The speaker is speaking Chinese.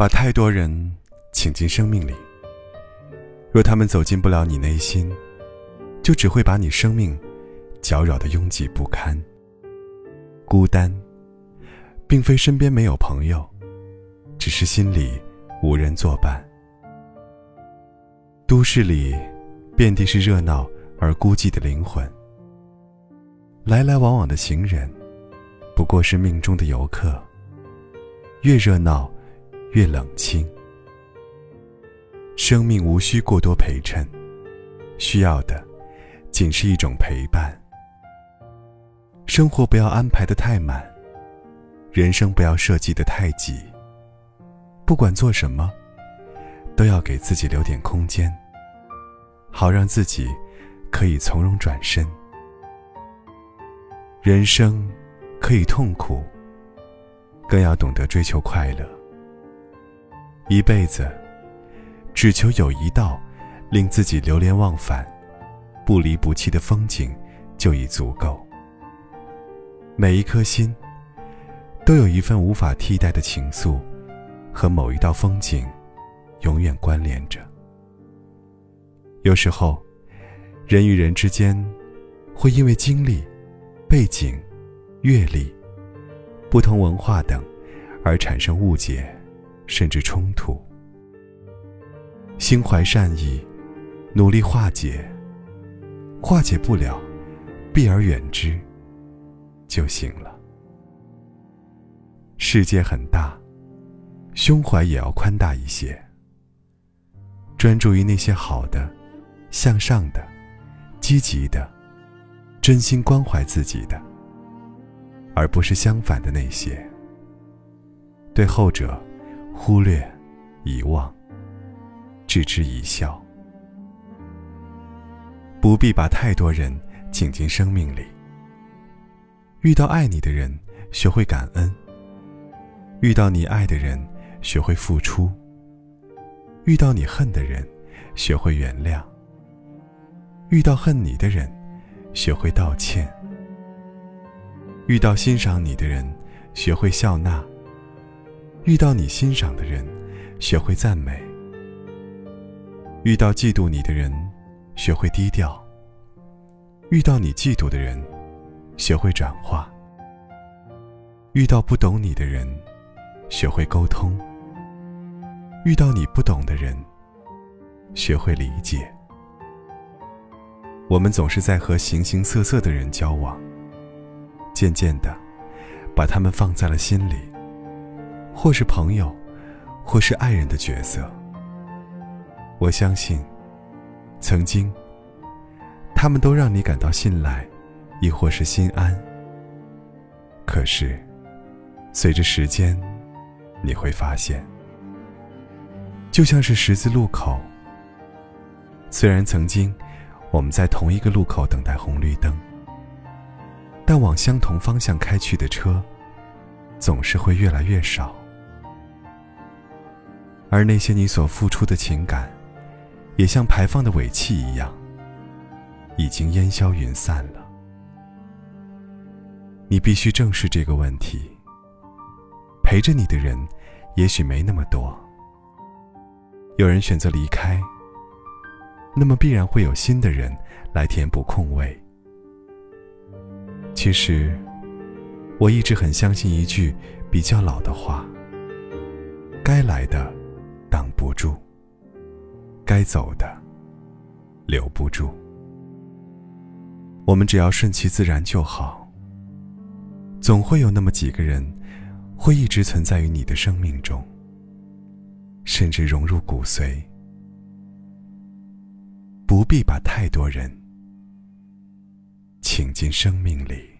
把太多人请进生命里，若他们走进不了你内心，就只会把你生命搅扰的拥挤不堪。孤单，并非身边没有朋友，只是心里无人作伴。都市里，遍地是热闹而孤寂的灵魂。来来往往的行人，不过是命中的游客。越热闹，越冷清。生命无需过多陪衬，需要的，仅是一种陪伴。生活不要安排的太满，人生不要设计的太挤。不管做什么，都要给自己留点空间，好让自己可以从容转身。人生可以痛苦，更要懂得追求快乐。一辈子只求有一道令自己流连忘返、不离不弃的风景，就已足够。每一颗心，都有一份无法替代的情愫，和某一道风景，永远关联着。有时候，人与人之间，会因为经历、背景、阅历、不同文化等，而产生误解，甚至冲突。心怀善意，努力化解。化解不了，避而远之。就行了。世界很大，胸怀也要宽大一些。专注于那些好的、向上的、积极的、真心关怀自己的，而不是相反的那些。对后者，忽略、遗忘、置之一笑。不必把太多人请进生命里。遇到爱你的人，学会感恩；遇到你爱的人，学会付出；遇到你恨的人，学会原谅；遇到恨你的人，学会道歉；遇到欣赏你的人，学会笑纳；遇到你欣赏的人，学会赞美；遇到嫉妒你的人，学会低调；遇到你嫉妒的人。学会转化。遇到不懂你的人，学会沟通；遇到你不懂的人，学会理解。我们总是在和形形色色的人交往，渐渐的，把他们放在了心里，或是朋友，或是爱人的角色。我相信，曾经，他们都让你感到信赖。亦或是心安。可是，随着时间，你会发现，就像是十字路口。虽然曾经我们在同一个路口等待红绿灯，但往相同方向开去的车，总是会越来越少。而那些你所付出的情感，也像排放的尾气一样，已经烟消云散了。你必须正视这个问题。陪着你的人，也许没那么多。有人选择离开，那么必然会有新的人来填补空位。其实，我一直很相信一句比较老的话：该来的不住，该走的留不住。我们只要顺其自然就好。总会有那么几个人，会一直存在于你的生命中，甚至融入骨髓。不必把太多人请进生命里。